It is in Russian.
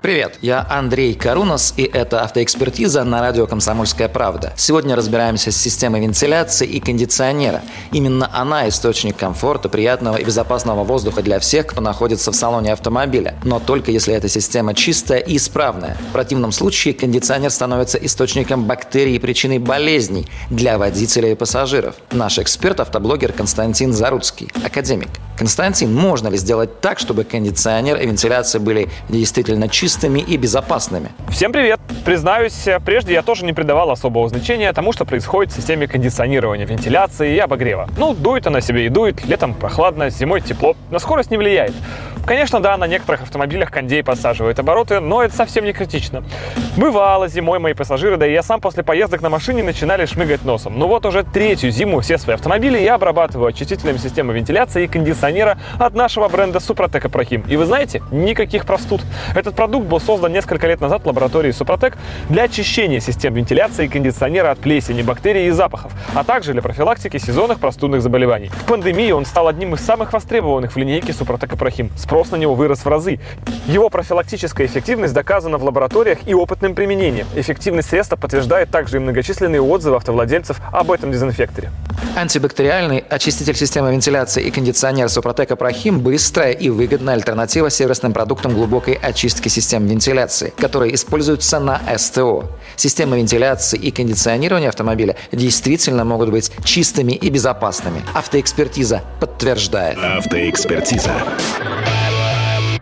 Привет, я Андрей Карунос, и это автоэкспертиза на радио «Комсомольская правда». Сегодня разбираемся с системой вентиляции и кондиционера. Именно она – источник комфорта, приятного и безопасного воздуха для всех, кто находится в салоне автомобиля. Но только если эта система чистая и исправная. В противном случае кондиционер становится источником бактерий и причиной болезней для водителей и пассажиров. Наш эксперт – автоблогер Константин Заруцкий, академик. Константин, можно ли сделать так, чтобы кондиционер и вентиляция были действительно чистыми и безопасными. Всем привет! Признаюсь, прежде я тоже не придавал особого значения тому, что происходит в системе кондиционирования, вентиляции и обогрева. Ну, дует она себе и дует, летом прохладно, зимой тепло, на скорость не влияет. Конечно, да, на некоторых автомобилях кондей подсаживает обороты, но это совсем не критично. Бывало зимой мои пассажиры, да и я сам после поездок на машине начинали шмыгать носом. Ну вот уже третью зиму все свои автомобили я обрабатываю очистителем системы вентиляции и кондиционера от нашего бренда Супротек Апрохим. И вы знаете, никаких простуд. Этот продукт был создан несколько лет назад в лаборатории Супротек для очищения систем вентиляции и кондиционера от плесени, бактерий и запахов, а также для профилактики сезонных простудных заболеваний. В пандемии он стал одним из самых востребованных в линейке Супротек Апрохим. Спрос на него вырос в разы. Его профилактическая эффективность доказана в лабораториях и опытным применением. Эффективность средства подтверждает также и многочисленные отзывы автовладельцев об этом дезинфекторе. Антибактериальный очиститель системы вентиляции и кондиционер Супротек Апрохим – быстрая и выгодная альтернатива сервисным продуктам глубокой очистки систем вентиляции, которые используются на СТО. Системы вентиляции и кондиционирования автомобиля действительно могут быть чистыми и безопасными. Автоэкспертиза подтверждает. Автоэкспертиза.